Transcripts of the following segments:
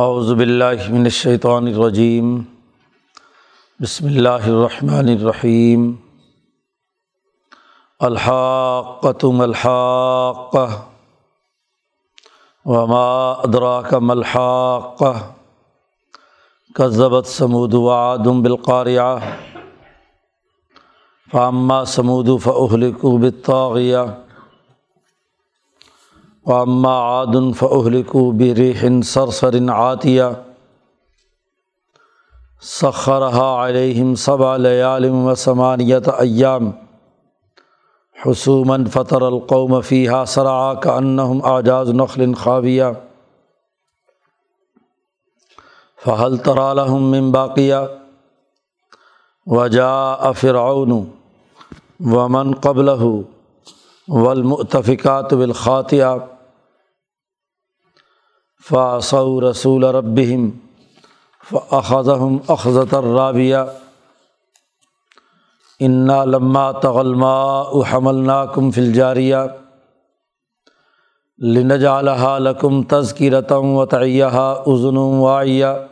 اعوذ باللہ من الشیطان الرجیم۔ بسم اللہ الرحمن الرحیم۔ الحاقۃ الحاقہ وما ادراک ملحاقہ کذبت سمود وعاد بالقاریہ فاما سمود فاہلکوا بالطاغیہ۔ واما عاد فاہلکوا بريح صرصر عاتیہ سخرها علیہم سبع لیال و ثمانیت ایام حسوما فطر القوم فیہا سرعا کأنہم اعجاز نخل خاویہ فہل ترى لهم من باقیہ وجاء فرعون ومن قبله والمؤتفقات بالخاطئہ فعصوا رسول ربهم فأخذهم أخذة الرابية انا لما تغلماء حملناكم في الجارية لنجعلها لكم تذكرة وتعيها أذن واعية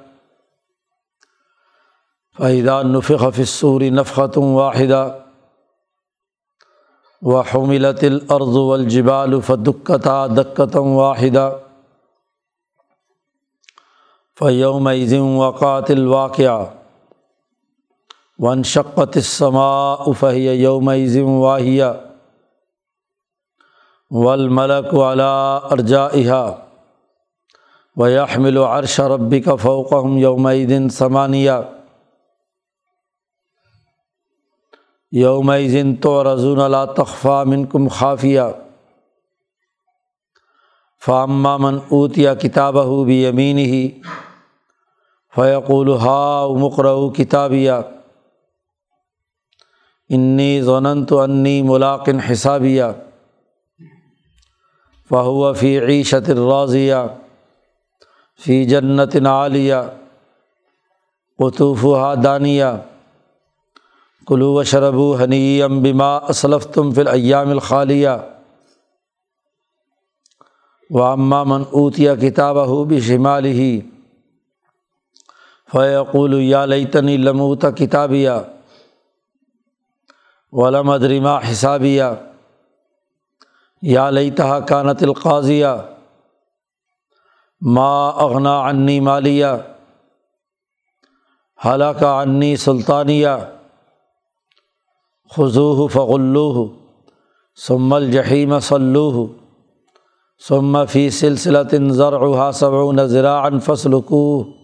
فإذا نفخ في الصور نفخة واحدة وحملت الأرض والجبال فدكتا دكة واحدة فیوم ظم وقات الواقعہ ون شقت السماء فہی یوم ظم واحیہ والملک ولا ارجا و یحمل عرش ربی کا فوقم یوم دن ثمانیہ یوم ذن تو رضون اللہ تخفا منکم خافیہ فامہ من اوتیا کتاب بھی یمین ہی فیقول ہا مقرو کتابیہ انی ضنت انی ملاقن حسابیہ فہو فی عیشت الراضیہ فی جنت عالیہ قطوف دانیہ کلو و شربو حنی ام بما اسلف تم فل ایام الخالیہ و امہ من اوتیا کتاب ہو بھی شمال ہی فیقول یا لیتنی لموت کتابیہ ولم ادریما حسابیہ یا لیتہ کانت القاضیہ ما اغنا عنی مالیہ حلقہ عنی سلطانیہ خضوح فغلوح ثم الجحیم صلوح ثم فی سلسلۃ ضرعها سبعون ذراعا فسلکوه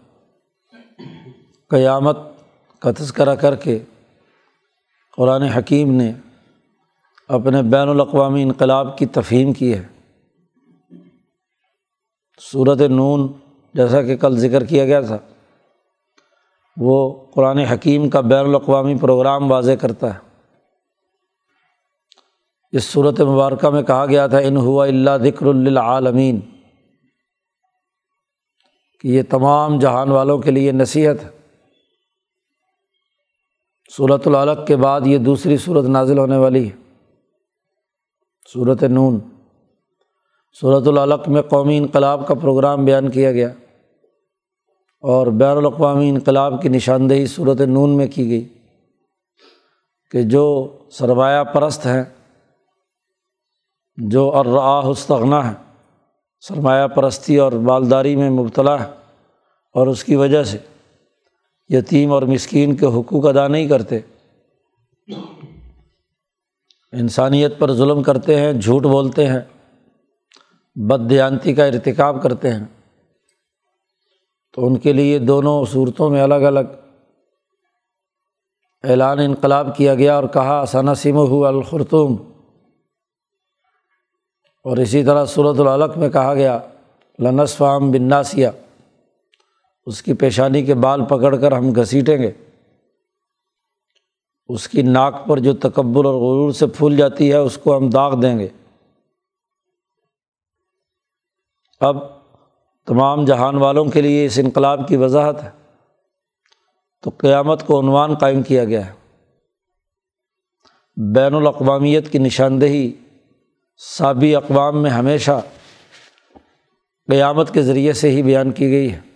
قیامت کا تذکرہ کر کے قرآن حکیم نے اپنے بین الاقوامی انقلاب کی تفہیم کی ہے۔ صورت نون جیسا کہ کل ذکر کیا گیا تھا، وہ قرآن حکیم کا بین الاقوامی پروگرام واضح کرتا ہے۔ اس صورت مبارکہ میں کہا گیا تھا، ان ہوا اللہ ذکر للعالمین، کہ یہ تمام جہان والوں کے لیے نصیحت ہے۔ صورت العلق کے بعد یہ دوسری صورت نازل ہونے والی ہے۔ صورت نون۔ صورت العلق میں قومی انقلاب کا پروگرام بیان کیا گیا اور بین الاقوامی انقلاب کی نشاندہی صورت نون میں کی گئی کہ جو سرمایہ پرست ہیں، جو ارآستغنا ہے سرمایہ پرستی اور بالداری میں مبتلا ہے اور اس کی وجہ سے یتیم اور مسکین کے حقوق ادا نہیں کرتے۔ انسانیت پر ظلم کرتے ہیں، جھوٹ بولتے ہیں بد دیانتی کا ارتکاب کرتے ہیں۔ تو ان کے لیے دونوں صورتوں میں الگ الگ۔ اعلان انقلاب کیا گیا اور کہا ثنا سم ہو الخرتوم اور اسی طرح صورت العلق میں کہا گیا لنس فام بناسیہ اس کی پیشانی کے بال پکڑ کر ہم گھسیٹیں گے۔ اس کی ناک پر جو تکبر اور غرور سے پھول جاتی ہے، اس کو ہم داغ دیں گے۔ اب تمام جہان والوں کے لیے اس انقلاب کی وضاحت ہے۔ تو قیامت کو عنوان قائم کیا گیا ہے۔ بین الاقوامیت کی نشاندہی سابی اقوام میں ہمیشہ قیامت کے ذریعے سے ہی بیان کی گئی ہے۔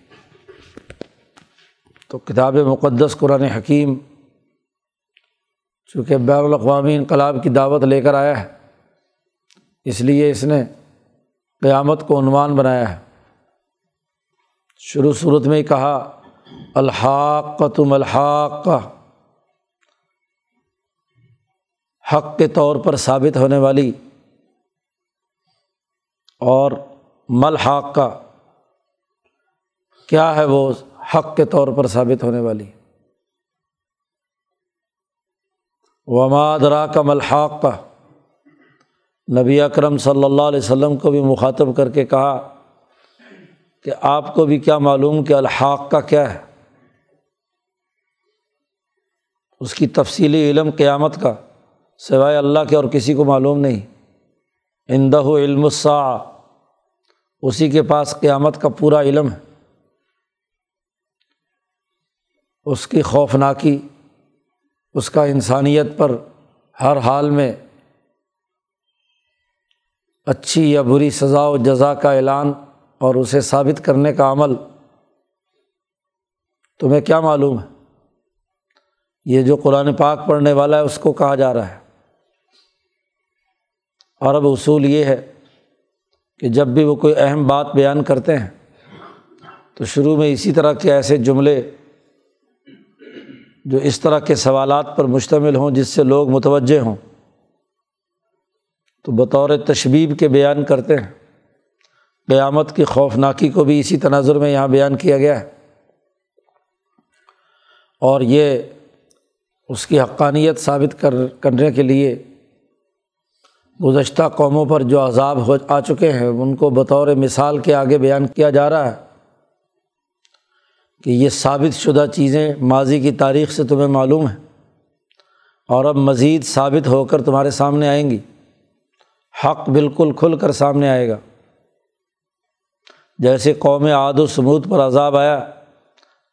تو کتاب مقدس قرآن حکیم، چونکہ بین الاقوامی انقلاب کی دعوت لے کر آیا ہے، اس لیے اس نے قیامت کو عنوان بنایا ہے۔ شروع صورت میں ہی کہا الحاق تم الحاق حق کے طور پر ثابت ہونے والی اور ملحاق کا کیا ہے وہ؟ حق کے طور پر ثابت ہونے والی۔ ومادرا کا ملحاق کا نبی اکرم صلی اللہ علیہ وسلم کو بھی مخاطب کر کے کہا کہ آپ کو بھی کیا معلوم کہ الحاق کا کیا ہے؟ اس کی تفصیلی علم قیامت کا، سوائے اللہ کے اور کسی کو معلوم نہیں۔ اندہ علم السا اسی کے پاس قیامت کا پورا علم ہے۔ اس کی خوفناکی، اس کا انسانیت پر ہر حال میں اچھی یا بری سزا و جزا کا اعلان اور اسے ثابت کرنے کا عمل تمہیں کیا معلوم ہے؟ یہ جو قرآن پاک پڑھنے والا ہے، اس کو کہا جا رہا ہے۔ اور اب اصول یہ ہے کہ جب بھی وہ کوئی اہم بات بیان کرتے ہیں، تو شروع میں اسی طرح کے ایسے جملے جو اس طرح کے سوالات پر مشتمل ہوں جس سے لوگ متوجہ ہوں، تو بطور تشبیب کے بیان کرتے ہیں۔ قیامت کی خوفناکی کو بھی اسی تناظر میں یہاں بیان کیا گیا ہے۔ اور یہ اس کی حقانیت ثابت کر، کرنے کے لیے گزشتہ قوموں پر جو عذاب ہو، آ چکے ہیں، ان کو بطور مثال کے آگے بیان کیا جا رہا ہے۔ کہ یہ ثابت شدہ چیزیں ماضی کی تاریخ سے تمہیں معلوم ہیں اور اب مزید ثابت ہو کر تمہارے سامنے آئیں گی۔ حق بالکل کھل کر سامنے آئے گا۔ جیسے قوم عاد و سمود پر عذاب آیا،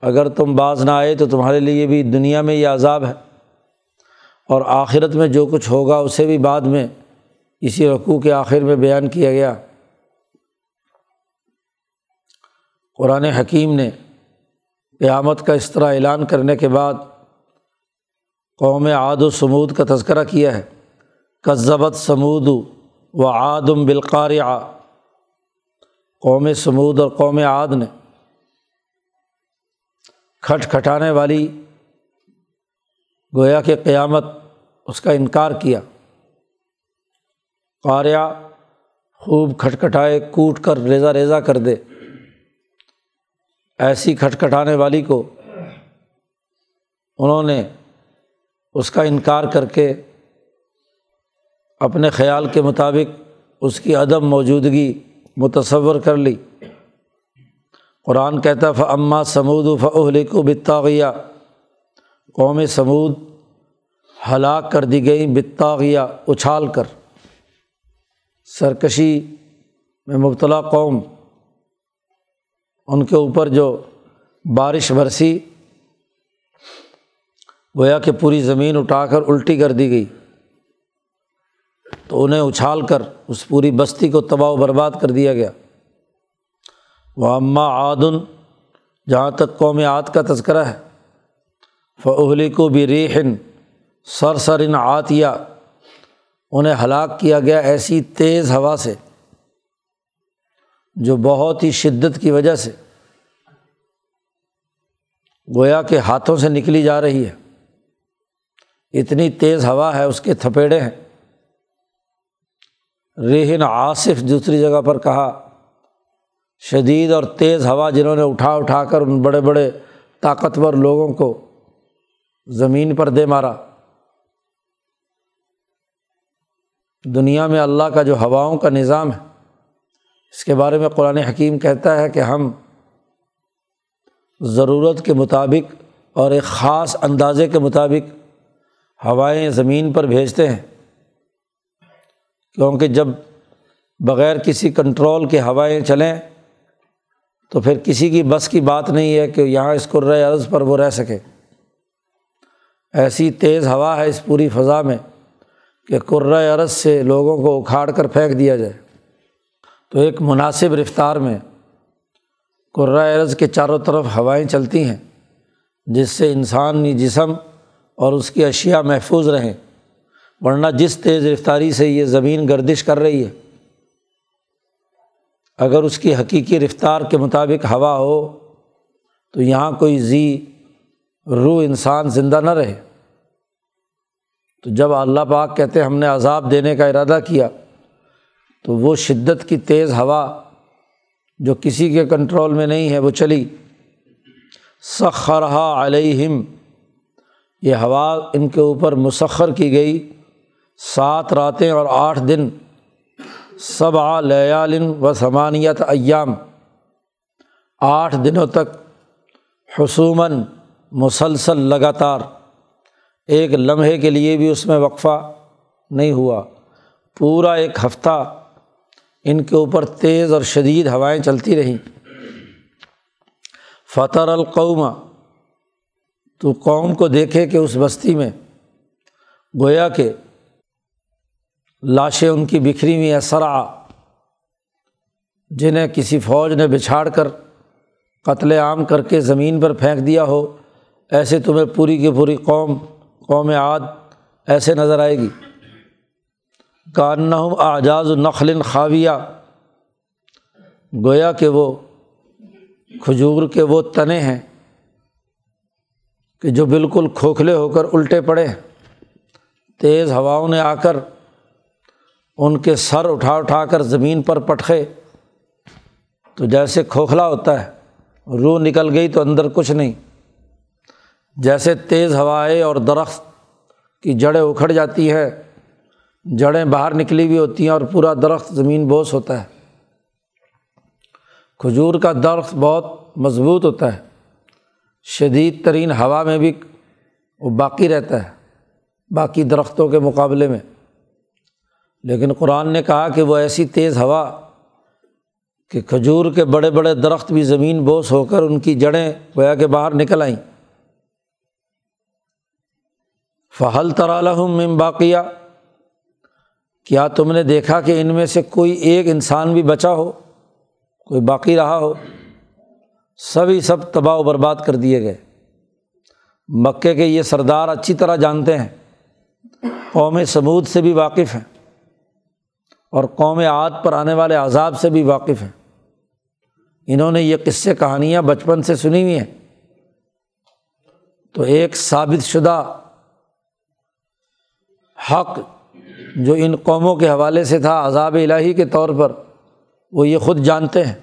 اگر تم باز نہ آئے تو تمہارے لیے بھی دنیا میں یہ عذاب ہے۔ اور آخرت میں جو کچھ ہوگا اسے بھی بعد میں اسی رقوع کے آخر میں بیان کیا گیا۔ قرآن حکیم نے قیامت کا اس طرح اعلان کرنے کے بعد قوم عاد و سمود کا تذکرہ کیا ہے۔ کذبت سمود و عادم بالقار قوم سمود اور قوم عاد نے کھٹ کھٹانے والی گویا کہ قیامت اس کا انکار کیا۔ قاریہ خوب کھٹکھٹائے کوٹ کر ریزا ریزا کر دے۔ ایسی کھٹکھٹانے والی کو انہوں نے اس کا انکار کر کے اپنے خیال کے مطابق اس کی عدم موجودگی متصور کر لی۔ قرآن کہتا ف سمود و فہل کو بتاغیہ قوم سمود ہلاک کر دی گئی بتاغیہ اچھال کر۔ سرکشی میں مبتلا قوم۔ ان کے اوپر جو بارش برسی، گویا کہ پوری زمین اٹھا کر الٹی کر دی گئی۔ تو انہیں اچھال کر اس پوری بستی کو تباہ و برباد کر دیا گیا۔ وہ اماں عادن جہاں تک قوم عاد کا تذکرہ ہے فہلی کو بھی ریحن سر سرن عطیہ انہیں ہلاک کیا گیا ایسی تیز ہوا سے۔ جو بہت ہی شدت کی وجہ سے گویا کے ہاتھوں سے نکلی جا رہی ہے، اتنی تیز ہوا ہے، اس کے تھپیڑے ہیں۔ ریحن آصف دوسری جگہ پر کہا، شدید اور تیز ہوا جنہوں نے اٹھا اٹھا کر ان بڑے بڑے طاقتور لوگوں کو زمین پر دے مارا۔ دنیا میں اللہ کا جو ہواؤں کا نظام ہے اس کے بارے میں قرآن حکیم کہتا ہے کہ ہم ضرورت کے مطابق اور ایک خاص اندازے کے مطابق ہوائیں زمین پر بھیجتے ہیں۔ کیونکہ جب بغیر کسی کنٹرول کے ہوائیں چلیں تو پھر کسی کی بس کی بات نہیں ہے کہ یہاں اس قرۂۂ عرض پر وہ رہ سکے۔ ایسی تیز ہوا ہے اس پوری فضا میں کہ قرۂۂ عرض سے لوگوں کو اکھاڑ کر پھینک دیا جائے۔ تو ایک مناسب رفتار میں قرۂۂ عرض کے چاروں طرف ہوائیں چلتی ہیں، جس سے انسانی جسم اور اس کی اشیا محفوظ رہیں۔ ورنہ جس تیز رفتاری سے یہ زمین گردش کر رہی ہے، اگر اس کی حقیقی رفتار کے مطابق ہوا ہو، تو یہاں کوئی زی روح انسان زندہ نہ رہے۔ تو جب اللہ پاک کہتے ہم نے عذاب دینے کا ارادہ کیا تو وہ شدت کی تیز ہوا جو کسی کے کنٹرول میں نہیں ہے، وہ چلی۔ سخرہ علیہم، یہ ہوا ان کے اوپر مسخر کی گئی۔ سات راتیں اور آٹھ دن سب لیالن و سمانیت ایام۔ آٹھ دنوں تک حسوماً مسلسل لگاتار۔ ایک لمحے کے لیے بھی اس میں وقفہ نہیں ہوا۔ پورا ایک ہفتہ ان کے اوپر تیز اور شدید ہوائیں چلتی رہیں۔ فطر القوم، تو قوم کو دیکھے کہ اس بستی میں گویا کہ لاشیں ان کی بکھری ہوئی اثرا جنہیں کسی فوج نے بچھاڑ کر قتل عام کر کے زمین پر پھینک دیا ہو، ایسے تمہیں پوری کی پوری قوم قوم عاد، ایسے نظر آئے گی۔ کان اعجاز النخل خاویہ، گویا کہ وہ کھجور کے وہ تنے ہیں کہ جو بالکل کھوکھلے ہو کر الٹے پڑے تیز ہواؤں نے آ کر ان کے سر اٹھا اٹھا کر زمین پر پٹخے۔ تو جیسے کھوکھلا ہوتا ہے، روح نکل گئی تو اندر کچھ نہیں۔ جیسے تیز ہوائیں اور درخت کی جڑیں اکھڑ جاتی ہیں جڑیں باہر نکلی ہوئی ہوتی ہیں اور پورا درخت زمین بوس ہوتا ہے۔ کھجور کا درخت بہت مضبوط ہوتا ہے۔ شدید ترین ہوا میں بھی وہ باقی رہتا ہے، باقی درختوں کے مقابلے میں۔ لیکن قرآن نے کہا کہ وہ ایسی تیز ہوا کہ کھجور کے بڑے بڑے درخت بھی زمین بوس ہو کر ان کی جڑیں گویا کہ باہر نکل آئیں۔ فہل ترالحم باقیہ کیا تم نے دیکھا کہ ان میں سے کوئی ایک انسان بھی بچا ہو؟ کوئی باقی رہا ہو؟ سبھی سب تباہ و برباد کر دیے گئے۔ مکے کے یہ سردار اچھی طرح جانتے ہیں۔ قوم سمود سے بھی واقف ہیں۔ اور قوم عاد پر آنے والے عذاب سے بھی واقف ہیں۔ انہوں نے یہ قصے کہانیاں بچپن سے سنی ہوئی ہیں۔ تو ایک ثابت شدہ حق جو ان قوموں کے حوالے سے تھا عذاب الہی کے طور پر، وہ یہ خود جانتے ہیں۔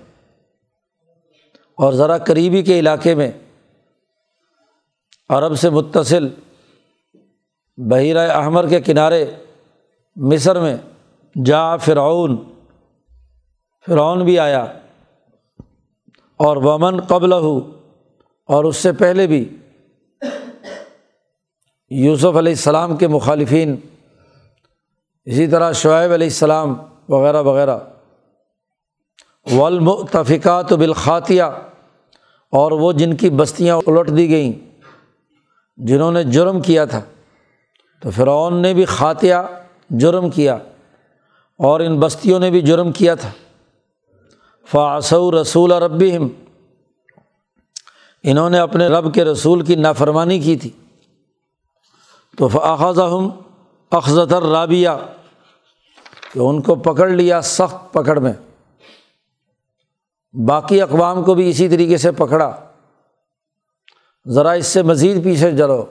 اور ذرا قریبی کے علاقے میں عرب سے متصل بحیرۂ احمر کے کنارے مصر میں جا فرعون فرعون بھی آیا اور ومن قبل ہو اور اس سے پہلے بھی یوسف علیہ السلام کے مخالفین اسی طرح شعیب علیہ السلام وغیرہ وغیرہ۔ ولمتفقات بالخاتیہ اور وہ جن کی بستیاں الٹ دی گئیں، جنہوں نے جرم کیا تھا۔ تو فرعون نے بھی خاتیہ جرم کیا، اور ان بستیوں نے بھی جرم کیا تھا۔ فاصو رسول ربیم انہوں نے اپنے رب کے رسول کی نافرمانی کی تھی۔ تو فاخذ اخذت الرابیہ کہ ان کو پکڑ لیا سخت پکڑ میں۔ باقی اقوام کو بھی اسی طریقے سے پکڑا۔ ذرا اس سے مزید پیچھے جلو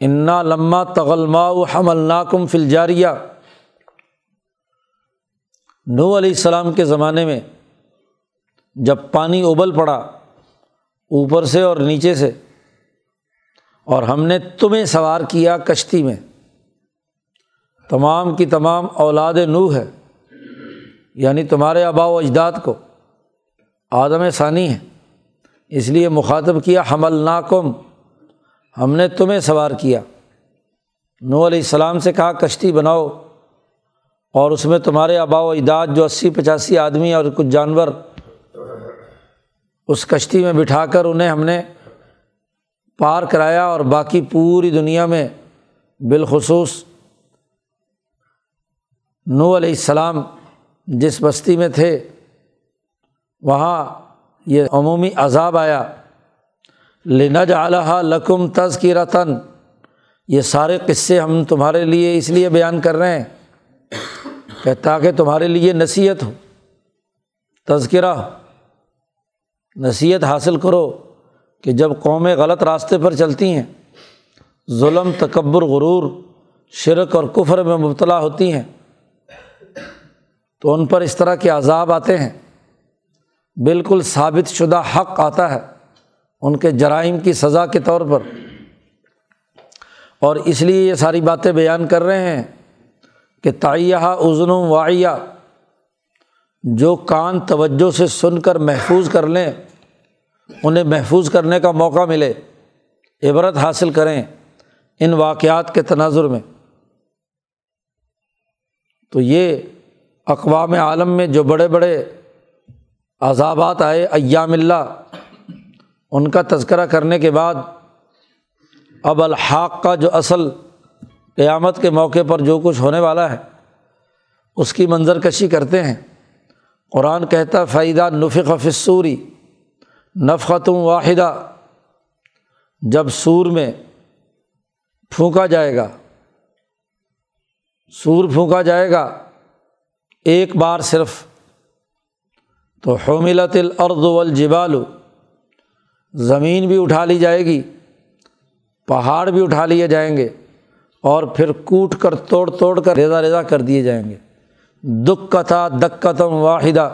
انا لمہ تغلما حم الناکم فلجاریہ نو علیہ السلام کے زمانے میں جب پانی ابل پڑا اوپر سے اور نیچے سے، اور ہم نے تمہیں سوار کیا کشتی میں۔ تمام کی تمام اولاد نو ہے یعنی تمہارے آبا و اجداد کو۔ آدم ثانی ہے، اس لیے مخاطب کیا حمل ناکم ہم نے تمہیں سوار کیا۔ نو علیہ السلام سے کہا، کشتی بناؤ، اور اس میں تمہارے آبا و اجداد جو اسی پچاسی آدمی اور کچھ جانور اس کشتی میں بٹھا کر انہیں ہم نے پار کرایا، اور باقی پوری دنیا میں بالخصوص نو علیہ السلام جس بستی میں تھے، وہاں یہ عمومی عذاب آیا۔ لنج اعلیٰ لکم تز کی رتن یہ سارے قصے ہم تمہارے لیے اس لیے بیان کر رہے ہیں کہ تاکہ تمہارے لیے نصیحت ہو، تذکرہ نصیحت حاصل کرو کہ جب قومیں غلط راستے پر چلتی ہیں، ظلم، تکبر، غرور، شرک اور کفر میں مبتلا ہوتی ہیں تو ان پر اس طرح کے عذاب آتے ہیں۔ بالکل ثابت شدہ حق آتا ہے ان کے جرائم کی سزا کے طور پر۔ اور اس لیے یہ ساری باتیں بیان کر رہے ہیں کہ تعیہ ازن و واعیہ۔ جو کان توجہ سے سن کر محفوظ کر لیں، انہیں محفوظ کرنے کا موقع ملے، عبرت حاصل کریں ان واقعات کے تناظر میں۔ تو یہ اقوام عالم میں جو بڑے بڑے عذابات آئے، ایام اللہ، ان کا تذکرہ کرنے کے بعد اب الحاق کا جو اصل قیامت کے موقع پر جو کچھ ہونے والا ہے، اس کی منظر کشی کرتے ہیں۔ قرآن کہتا فائدہ نفق فصوری نفقتم واحدہ جب سور میں پھونکا جائے گا، سور پھونکا جائے گا ایک بار صرف تو حملت الارض والجبال، زمین بھی اٹھا لی جائے گی، پہاڑ بھی اٹھا لیے جائیں گے، اور پھر کوٹ کر، توڑ توڑ کر ریزا ریزا کر دیے جائیں گے۔ دکھ کتھا دقتم واحدہ۔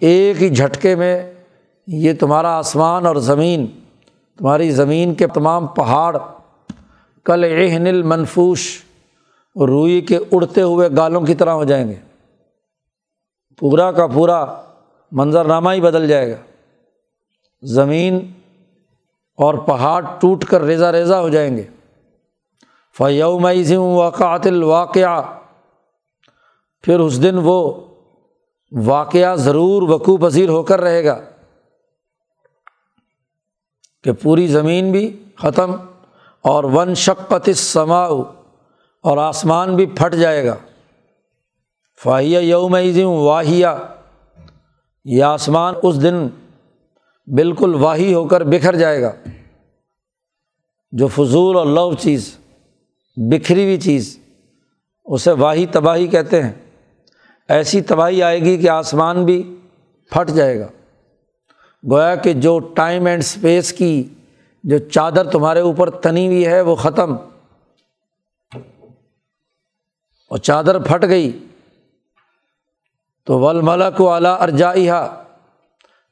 ایک ہی جھٹکے میں یہ تمہارا آسمان اور زمین، تمہاری زمین کے تمام پہاڑ، کل اہن المنفوش، روئی کے اڑتے ہوئے گالوں کی طرح ہو جائیں گے۔ پورا کا پورا منظرنامہ ہی بدل جائے گا۔ زمین اور پہاڑ ٹوٹ کر ریزا ریزا ہو جائیں گے۔ فیوم واقعات الواقعہ پھر اس دن وہ واقعہ ضرور وقوع پذیر ہو کر رہے گا کہ پوری زمین بھی ختم اور ون شقت سما اور آسمان بھی پھٹ جائے گا۔ فاہیہ یوم واہیہ۔ یہ آسمان اس دن بالکل واہی ہو کر بکھر جائے گا۔ جو فضول اور لو چیز، بکھری ہوئی چیز، اسے واہی تباہی کہتے ہیں۔ ایسی تباہی آئے گی کہ آسمان بھی پھٹ جائے گا۔ گویا کہ جو ٹائم اینڈ اسپیس کی جو چادر تمہارے اوپر تنی ہوئی ہے، وہ ختم۔ اور چادر پھٹ گئی۔ تو ول ملک و اعلیٰ ارجائیہ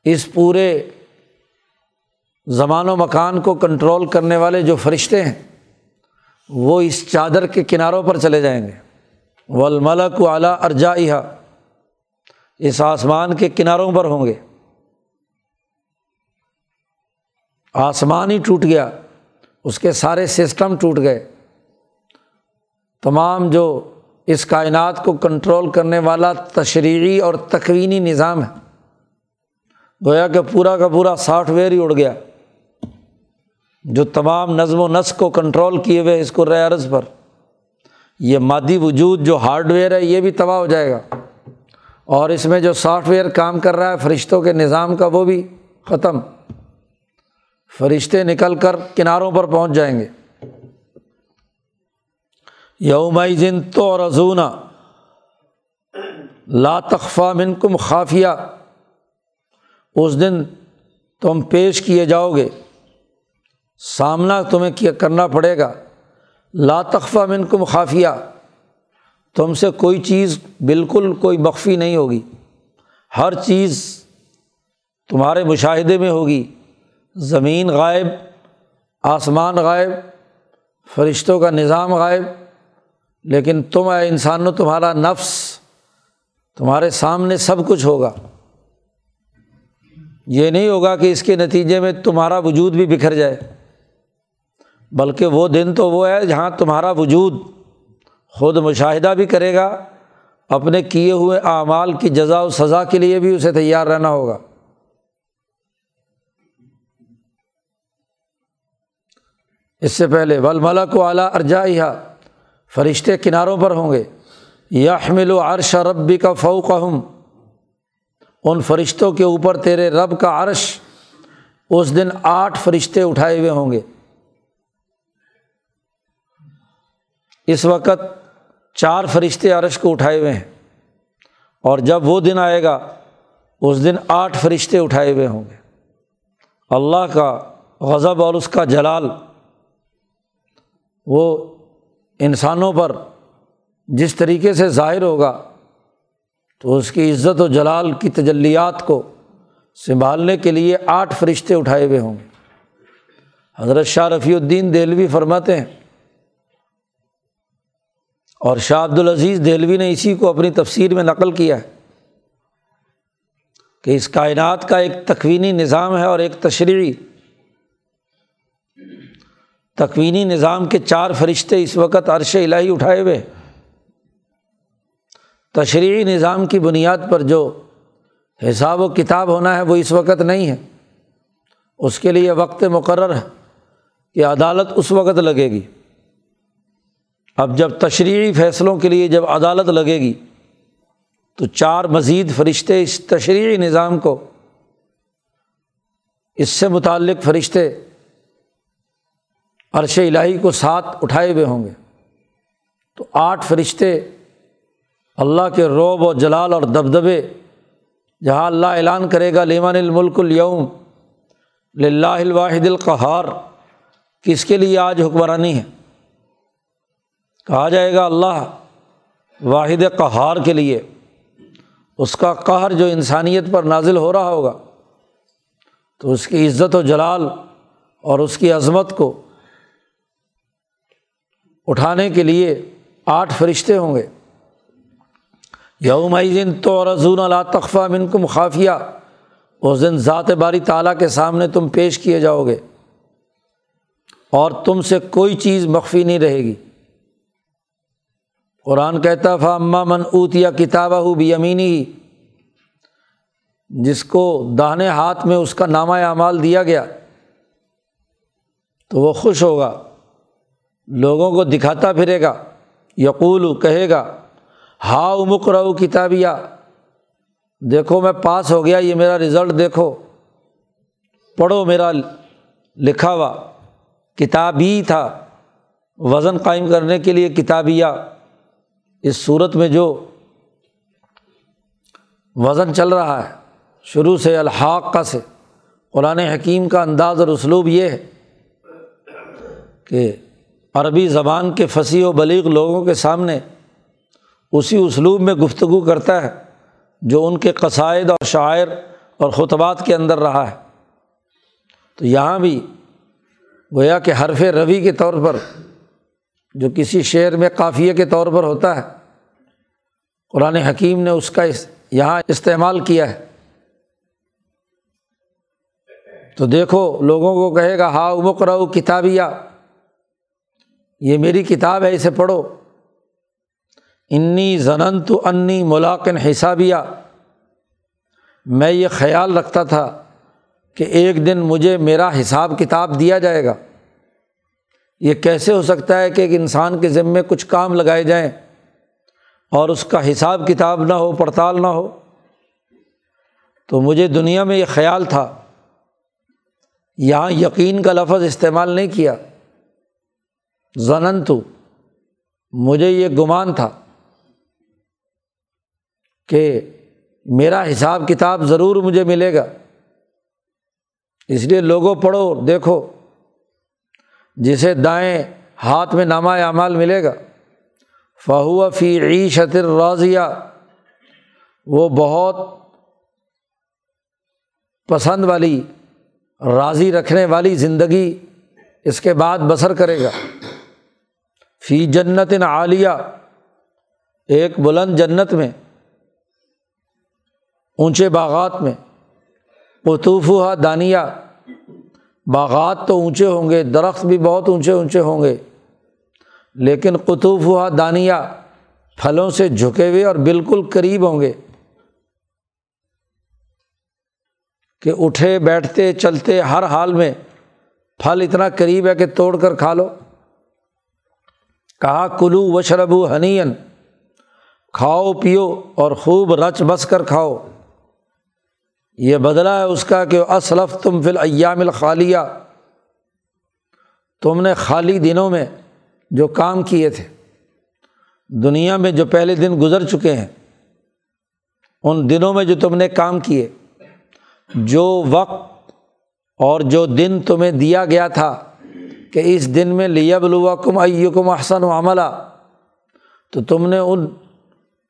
اس پورے زمان و مکان کو کنٹرول کرنے والے جو فرشتے ہیں، وہ اس چادر کے کناروں پر چلے جائیں گے۔ ول ملک و اعلیٰ ارجائیہ اس آسمان کے کناروں پر ہوں گے۔ آسمان ہی ٹوٹ گیا، اس کے سارے سسٹم ٹوٹ گئے۔ تمام جو اس کائنات کو کنٹرول کرنے والا تشریحی اور تقوینی نظام ہے۔ گویا کہ پورا کا پورا سافٹ ویئر ہی اڑ گیا۔ جو تمام نظم و نسق کو کنٹرول کیے ہوئے اس کو عرض پر۔ یہ مادی وجود جو ہارڈ ویئر ہے، یہ بھی تباہ ہو جائے گا۔ اور اس میں جو سافٹ ویئر کام کر رہا ہے، فرشتوں کے نظام کا، وہ بھی ختم۔ فرشتے نکل کر کناروں پر پہنچ جائیں گے۔ یومائی جن تو رضونا لا تخفا من کم خافیہ. اس دن تم پیش کیے جاؤ گے. سامنا تمہیں کیا کرنا پڑے گا. لا تخفا من کم خافیہ. تم سے کوئی چیز بالکل کوئی مخفی نہیں ہوگی. ہر چیز تمہارے مشاہدے میں ہوگی. زمین غائب، آسمان غائب، فرشتوں کا نظام غائب لیکن تم اے انسان تمہارا نفس، تمہارے سامنے سب کچھ ہوگا۔ یہ نہیں ہوگا کہ اس کے نتیجے میں تمہارا وجود بھی بکھر جائے، بلکہ وہ دن تو وہ ہے جہاں تمہارا وجود خود مشاہدہ بھی کرے گا، اپنے کیے ہوئے اعمال کی جزا و سزا کے لیے بھی اسے تیار رہنا ہوگا۔ اس سے پہلے ول ملک اعلیٰ ارجا فرشتے کناروں پر ہوں گے۔ یحمل و عرش ربی کا فوق ان فرشتوں کے اوپر تیرے رب کا عرش اس دن آٹھ فرشتے اٹھائے ہوئے ہوں گے۔ اس وقت چار فرشتے عرش کو اٹھائے ہوئے ہیں۔ اور جب وہ دن آئے گا، اس دن آٹھ فرشتے اٹھائے ہوئے ہوں گے۔ اللہ کا غضب اور اس کا جلال، وہ انسانوں پر جس طریقے سے ظاہر ہوگا، تو اس کی عزت و جلال کی تجلیات کو سنبھالنے کے لیے آٹھ فرشتے اٹھائے ہوئے ہوں گے۔ حضرت شاہ رفیع الدین دہلوی فرماتے ہیں، اور شاہ عبد العزیز دہلوی نے اسی کو اپنی تفسیر میں نقل کیا ہے کہ اس کائنات کا ایک تکوینی نظام ہے اور ایک تشریحی تکوینی نظام کے چار فرشتے اس وقت عرش الہی اٹھائے ہوئے۔ تشریحی نظام کی بنیاد پر جو حساب و کتاب ہونا ہے وہ اس وقت نہیں ہے۔ اس کے لیے وقت مقرر ہے کہ عدالت اس وقت لگے گی۔ اب جب تشریحی فیصلوں کے لیے جب عدالت لگے گی، تو چار مزید فرشتے اس تشریحی نظام کو، اس سے متعلق فرشتے عرش الہی کو ساتھ اٹھائے ہوئے ہوں گے۔ تو آٹھ فرشتے اللہ کے روب و جلال اور دبدبے، جہاں اللہ اعلان کرے گا لیمان الملک اليوم للہ الواحد القہار، کس کے لیے آج حکمرانی ہے؟ کہا جائے گا اللہ واحد قہار کے لیے۔ اس کا قہر جو انسانیت پر نازل ہو رہا ہوگا، تو اس کی عزت و جلال اور اس کی عظمت کو اٹھانے کے لیے آٹھ فرشتے ہوں گے۔ یوم دن تو رضون اللہ تخفہ من کم خافیہ۔ اس دن ذات باری تعالیٰ کے سامنے تم پیش کیے جاؤ گے۔ اور تم سے کوئی چیز مخفی نہیں رہے گی۔ قرآن کہتا فا اماں من اوت یا کتابہ ہو بھی امینی ہی جس کو دانے ہاتھ میں اس کا نامہ اعمال دیا گیا، تو وہ خوش ہوگا۔ لوگوں کو دکھاتا پھرے گا یقول کہے گا ہا رہو کتابیہ، دیکھو میں پاس ہو گیا، یہ میرا رزلٹ دیکھو۔ پڑھو میرا لکھا ہوا کتابی تھا۔ وزن قائم کرنے کے لیے کتابیہ۔ اس صورت میں جو وزن چل رہا ہے، شروع سے الحاق کا سے، قرآن حکیم کا انداز اور اسلوب یہ ہے کہ عربی زبان کے فصیح و بلیغ لوگوں کے سامنے اسی اسلوب میں گفتگو کرتا ہے جو ان کے قصائد اور شاعر اور خطبات کے اندر رہا ہے۔ تو یہاں بھی گویا کہ حرف روی کے طور پر جو کسی شعر میں قافیے کے طور پر ہوتا ہے، قرآن حکیم نے اس کا یہاں استعمال کیا ہے۔ تو دیکھو، لوگوں کو کہے گا ہا امک رہو کتابیہ۔ یہ میری کتاب ہے، اسے پڑھو۔ انی زنن تو انی ملاقن حسابیہ۔ میں یہ خیال رکھتا تھا کہ ایک دن مجھے میرا حساب کتاب دیا جائے گا۔ یہ کیسے ہو سکتا ہے کہ ایک انسان کے ذمے کچھ کام لگائے جائیں اور اس کا حساب کتاب نہ ہو، پڑتال نہ ہو؟ تو مجھے دنیا میں یہ خیال تھا۔ یہاں یقین کا لفظ استعمال نہیں کیا۔ زنن تو مجھے یہ گمان تھا کہ میرا حساب کتاب ضرور مجھے ملے گا۔ اس لیے لوگوں پڑھو، دیکھو جسے دائیں ہاتھ میں نامہ اعمال ملے گا۔ فہو فی عیشت راضیہ، وہ بہت پسند والی، راضی رکھنے والی زندگی اس کے بعد بسر کرے گا۔ فی جنت عالیہ، ایک بلند جنت میں، اونچے باغات میں۔ قطوف ہوا دانیہ، باغات تو اونچے ہوں گے، درخت بھی بہت اونچے اونچے ہوں گے، لیکن قطوف ہوا دانیہ پھلوں سے جھکے ہوئے اور بالکل قریب ہوں گے۔ کہ اٹھے، بیٹھتے، چلتے، ہر حال میں پھل اتنا قریب ہے کہ توڑ کر کھا لو۔ کہا، کلو و شربو ہنین کھاؤ، پیو اور خوب رچ بس کر کھاؤ۔ یہ بدلا ہے اس کا کہ اسلف تم فل ایام الخالیہ۔ تم نے خالی دنوں میں جو کام کیے تھے، دنیا میں جو پہلے دن گزر چکے ہیں، ان دنوں میں جو تم نے کام کیے، جو وقت اور جو دن تمہیں دیا گیا تھا کہ اس دن میں لیب الوکم ایکم احسن و عملہ تو تم نے ان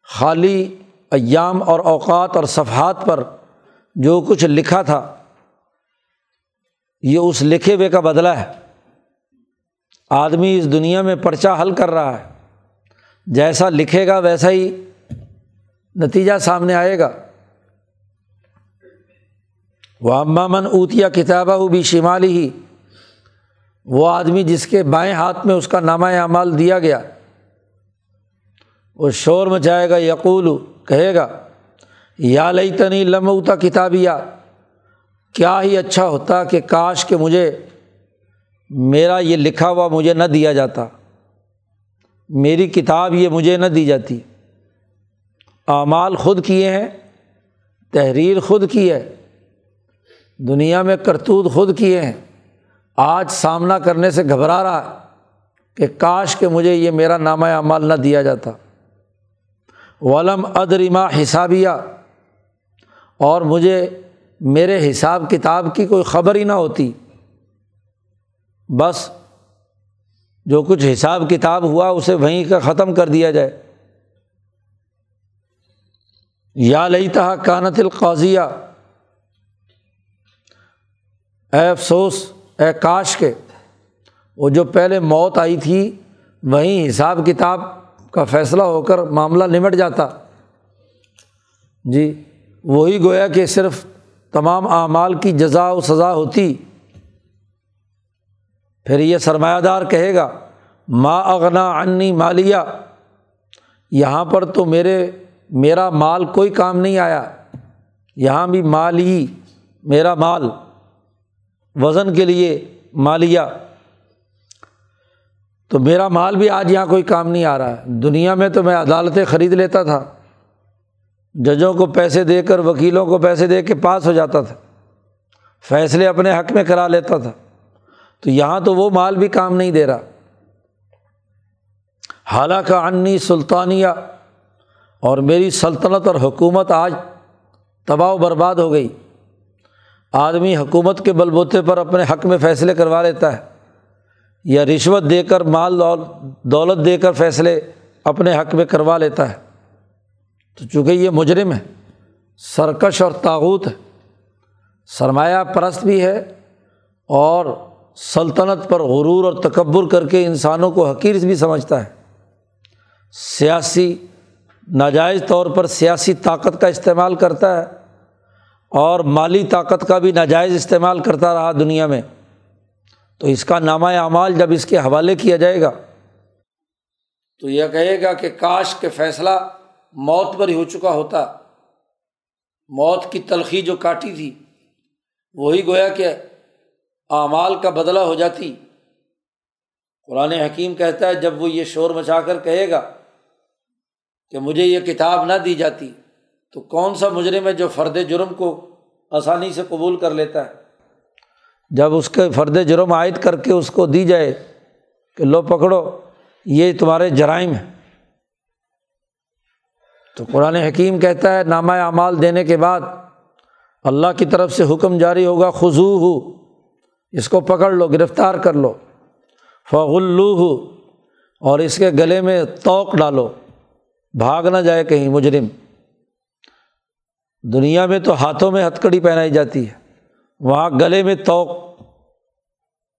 خالی ایام اور اوقات اور صفحات پر جو کچھ لکھا تھا، یہ اس لکھے ہوئے کا بدلہ ہے۔ آدمی اس دنیا میں پرچہ حل کر رہا ہے۔ جیسا لکھے گا، ویسا ہی نتیجہ سامنے آئے گا۔ وہ امامن اوتیا کتابہ بھی شمالی ہی وہ آدمی جس کے بائیں ہاتھ میں اس کا نامہ اعمال دیا گیا، وہ شور مچائے گا، یقول، کہے گا، یا لئی تنی لموتا کتابیہ کیا ہی اچھا ہوتا کہ کاش کہ مجھے میرا یہ لکھا ہوا مجھے نہ دیا جاتا، میری کتاب یہ مجھے نہ دی جاتی۔ اعمال خود کیے ہیں، تحریر خود کی ہے، دنیا میں کرتوت خود کیے ہیں۔ آج سامنا کرنے سے گھبرا رہا ہے کہ کاش کہ مجھے یہ میرا نامہ اعمال نہ دیا جاتا۔ ولم ادرما حسابیہ۔ اور مجھے میرے حساب کتاب کی کوئی خبر ہی نہ ہوتی۔ بس جو کچھ حساب کتاب ہوا اسے وہیں کا ختم کر دیا جائے۔ یا لئی تھا کانت القاضیہ۔ اے افسوس اے کاش کے، وہ جو پہلے موت آئی تھی، وہیں حساب کتاب کا فیصلہ ہو کر معاملہ نمٹ جاتا۔ جی وہی گویا کہ صرف تمام اعمال کی جزا و سزا ہوتی۔ پھر یہ سرمایہ دار کہے گا، ما اغنا عنی مالیہ یہاں پر تو میرے، میرا مال کوئی کام نہیں آیا، یہاں بھی مال ہی، میرا مال۔ وزن کے لیے مالیہ۔ تو میرا مال بھی آج یہاں کوئی کام نہیں آ رہا ہے۔ دنیا میں تو میں عدالتیں خرید لیتا تھا۔ ججوں کو پیسے دے کر، وکیلوں کو پیسے دے کے پاس ہو جاتا تھا۔ فیصلے اپنے حق میں کرا لیتا تھا۔ تو یہاں تو وہ مال بھی کام نہیں دے رہا۔ حالانکہ انی سلطانیہ، اور میری سلطنت اور حکومت آج تباہ و برباد ہو گئی۔ آدمی حکومت کے بل بوتے پر اپنے حق میں فیصلے کروا لیتا ہے یا رشوت دے کر مال دولت دے کر فیصلے اپنے حق میں کروا لیتا ہے۔ تو چونکہ یہ مجرم ہے، سرکش اور تاوت ہے۔ سرمایہ پرست بھی ہے اور سلطنت پر غرور اور تکبر کر کے انسانوں کو حقیر بھی سمجھتا ہے۔ سیاسی ناجائز طور پر سیاسی طاقت کا استعمال کرتا ہے۔ اور مالی طاقت کا بھی ناجائز استعمال کرتا رہا دنیا میں۔ تو اس کا نامہ اعمال جب اس کے حوالے کیا جائے گا، تو یہ کہے گا کہ کاش کے فیصلہ موت پر ہی ہو چکا ہوتا۔ موت کی تلخی جو کاٹی تھی، وہی گویا کہ اعمال کا بدلہ ہو جاتی۔ قرآن حکیم کہتا ہے، جب وہ یہ شور مچا کر کہے گا کہ مجھے یہ کتاب نہ دی جاتی تو کون سا مجرم ہے جو فرد جرم کو آسانی سے قبول کر لیتا ہے؟ جب اس کے فرد جرم عائد کر کے اس کو دی جائے کہ لو پکڑو، یہ تمہارے جرائم ہیں۔ تو قرآن حکیم کہتا ہے، نامہ اعمال دینے کے بعد اللہ کی طرف سے حکم جاری ہوگا خضو ہو اس کو پکڑ لو، گرفتار کر لو۔ فغلو ہو اور اس کے گلے میں توق ڈالو۔ بھاگ نہ جائے کہیں مجرم۔ دنیا میں تو ہاتھوں میں ہتھکڑی پہنائی جاتی ہے۔ وہاں گلے میں توق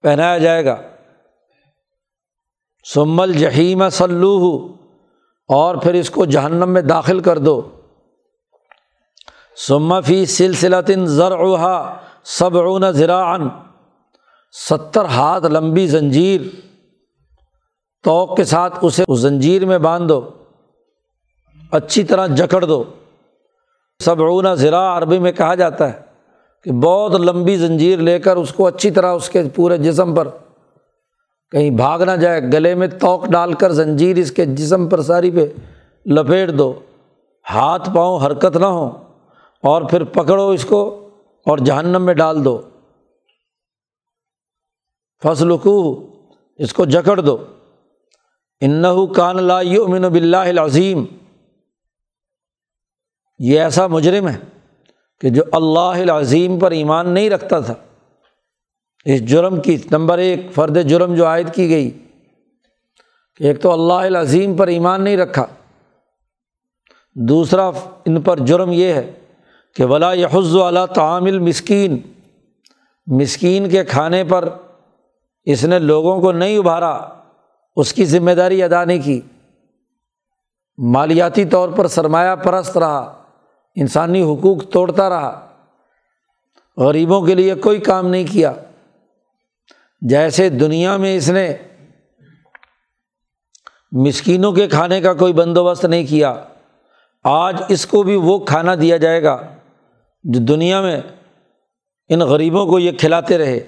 پہنایا جائے گا۔ سمل جہیم سلو اور پھر اس کو جہنم میں داخل کر دو۔ سمفی سلسلتن ذرعہ صبعون ذراعن ستر ہاتھ لمبی زنجیر۔ توق کے ساتھ اسے اس زنجیر میں باندھ دو اچھی طرح جکڑ دو۔ صبعون ذراع عربی میں کہا جاتا ہے کہ بہت لمبی زنجیر لے کر اس کو اچھی طرح اس کے پورے جسم پر کہیں بھاگ نہ جائے، گلے میں توق ڈال کر زنجیر اس کے جسم پر ساری پہ لپیٹ دو۔ ہاتھ پاؤں حرکت نہ ہو اور پھر پکڑو اس کو اور جہنم میں ڈال دو۔ فصل اس کو جکڑ دو۔ انّ یہ ایسا مجرم ہے کہ جو اللہ العظیم پر ایمان نہیں رکھتا تھا۔ اس جرم کی، نمبر ایک، فرد جرم جو عائد کی گئی کہ ایک تو اللہ العظیم پر ایمان نہیں رکھا۔ دوسرا، ان پر جرم یہ ہے کہ ولا یحز اللہ تعامل مسکین مسکین کے کھانے پر اس نے لوگوں کو نہیں ابھارا، اس کی ذمہ داری ادا نہیں کی۔ مالیاتی طور پر سرمایہ پرست رہا۔ انسانی حقوق توڑتا رہا۔ غریبوں کے لیے کوئی کام نہیں کیا۔ جیسے دنیا میں اس نے مسکینوں کے کھانے کا کوئی بندوبست نہیں کیا، آج اس کو بھی وہ کھانا دیا جائے گا جو دنیا میں ان غریبوں کو یہ کھلاتے رہے۔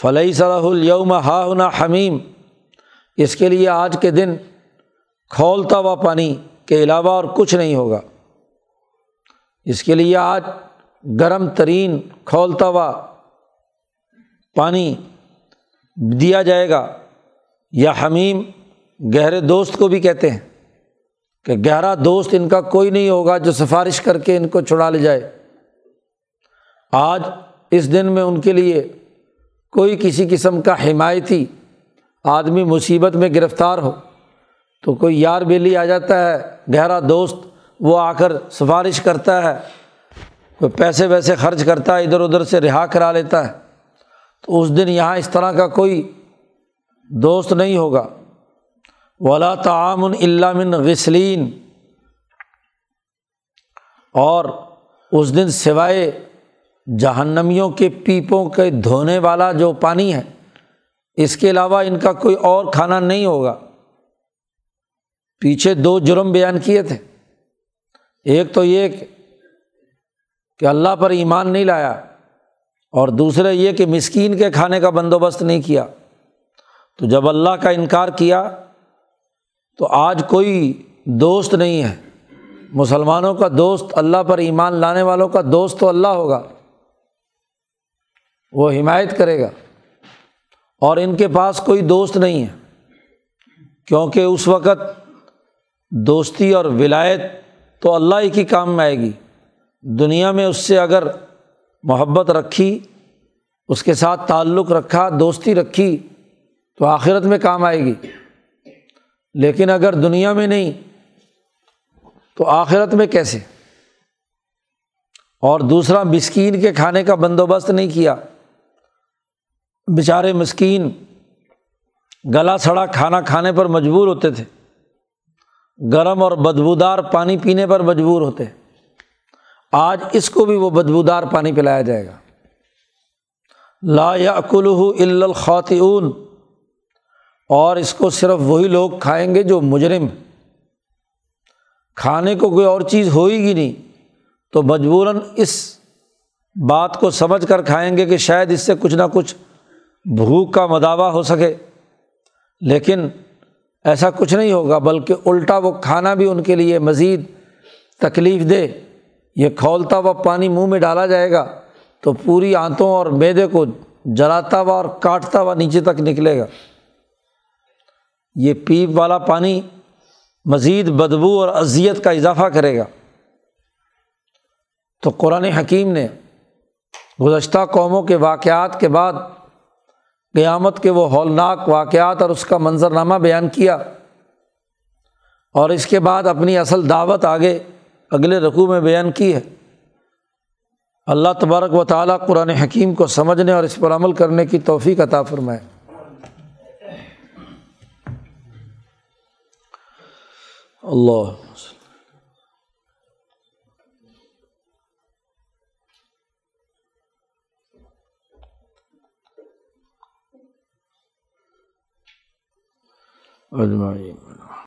فلحی صلاح الوم ہا حمیم اس کے لیے آج کے دن کھولتا ہوا پانی کے علاوہ اور کچھ نہیں ہوگا۔ اس کے لیے آج گرم ترین کھولتا ہوا پانی دیا جائے گا، یا حمیم گہرے دوست کو بھی کہتے ہیں کہ گہرا دوست ان کا کوئی نہیں ہوگا جو سفارش کر کے ان کو چھڑا لے جائے۔ آج اس دن میں ان کے لیے کوئی کسی قسم کا حمایتی آدمی مصیبت میں گرفتار ہو تو کوئی یار بیلی آ جاتا ہے، گہرا دوست وہ آ کر سفارش کرتا ہے، کوئی پیسے ویسے خرچ کرتا ہے، ادھر ادھر سے رہا کرا لیتا ہے۔ تو اس دن یہاں اس طرح کا کوئی دوست نہیں ہوگا۔ ولا تعامن علامن غسلین اور اس دن سوائے جہنمیوں کے پیپوں کے دھونے والا جو پانی ہے، اس کے علاوہ ان کا کوئی اور کھانا نہیں ہوگا۔ پیچھے دو جرم بیان کیے تھے۔ ایک تو یہ کہ اللہ پر ایمان نہیں لایا اور دوسرے یہ کہ مسکین کے کھانے کا بندوبست نہیں کیا۔ تو جب اللہ کا انکار کیا تو آج کوئی دوست نہیں ہے۔ مسلمانوں کا دوست اللہ پر ایمان لانے والوں کا دوست تو اللہ ہوگا۔ وہ حمایت کرے گا۔ اور ان کے پاس کوئی دوست نہیں ہے۔ کیونکہ اس وقت دوستی اور ولایت تو اللہ ہی کی کام میں آئے گی۔ دنیا میں اس سے اگر محبت رکھی، اس کے ساتھ تعلق رکھا، دوستی رکھی، تو آخرت میں کام آئے گی۔ لیکن اگر دنیا میں نہیں، تو آخرت میں کیسے؟ اور دوسرا، مسکین کے کھانے کا بندوبست نہیں کیا۔ بیچارے مسکین گلا سڑا کھانا کھانے پر مجبور ہوتے تھے۔ گرم اور بدبودار پانی پینے پر مجبور ہوتے آج اس کو بھی وہ بدبودار پانی پلایا جائے گا۔ لا یا الا الخواتون اور اس کو صرف وہی لوگ کھائیں گے جو مجرم کھانے کو کوئی اور چیز ہوئے گی نہیں۔ تو مجبوراً اس بات کو سمجھ کر کھائیں گے کہ شاید اس سے کچھ نہ کچھ بھوک کا مداوع ہو سکے۔ لیکن ایسا کچھ نہیں ہوگا، بلکہ الٹا وہ کھانا بھی ان کے لیے مزید تکلیف دے۔ یہ کھولتا ہوا پانی منہ میں ڈالا جائے گا تو پوری آنتوں اور میدے کو جلاتا ہوا اور کاٹتا ہوا نیچے تک نکلے گا۔ یہ پیپ والا پانی مزید بدبو اور اذیت کا اضافہ کرے گا۔ تو قرآن حکیم نے گزشتہ قوموں کے واقعات کے بعد قیامت کے وہ ہولناک واقعات اور اس کا منظرنامہ بیان کیا اور اس کے بعد اپنی اصل دعوت آگے اگلے رقوع میں بیان کی ہے۔ اللہ تبارک و تعالیٰ قرآن حکیم کو سمجھنے اور اس پر عمل کرنے کی توفیق عطا فرمائے۔ اللہ اجمعین۔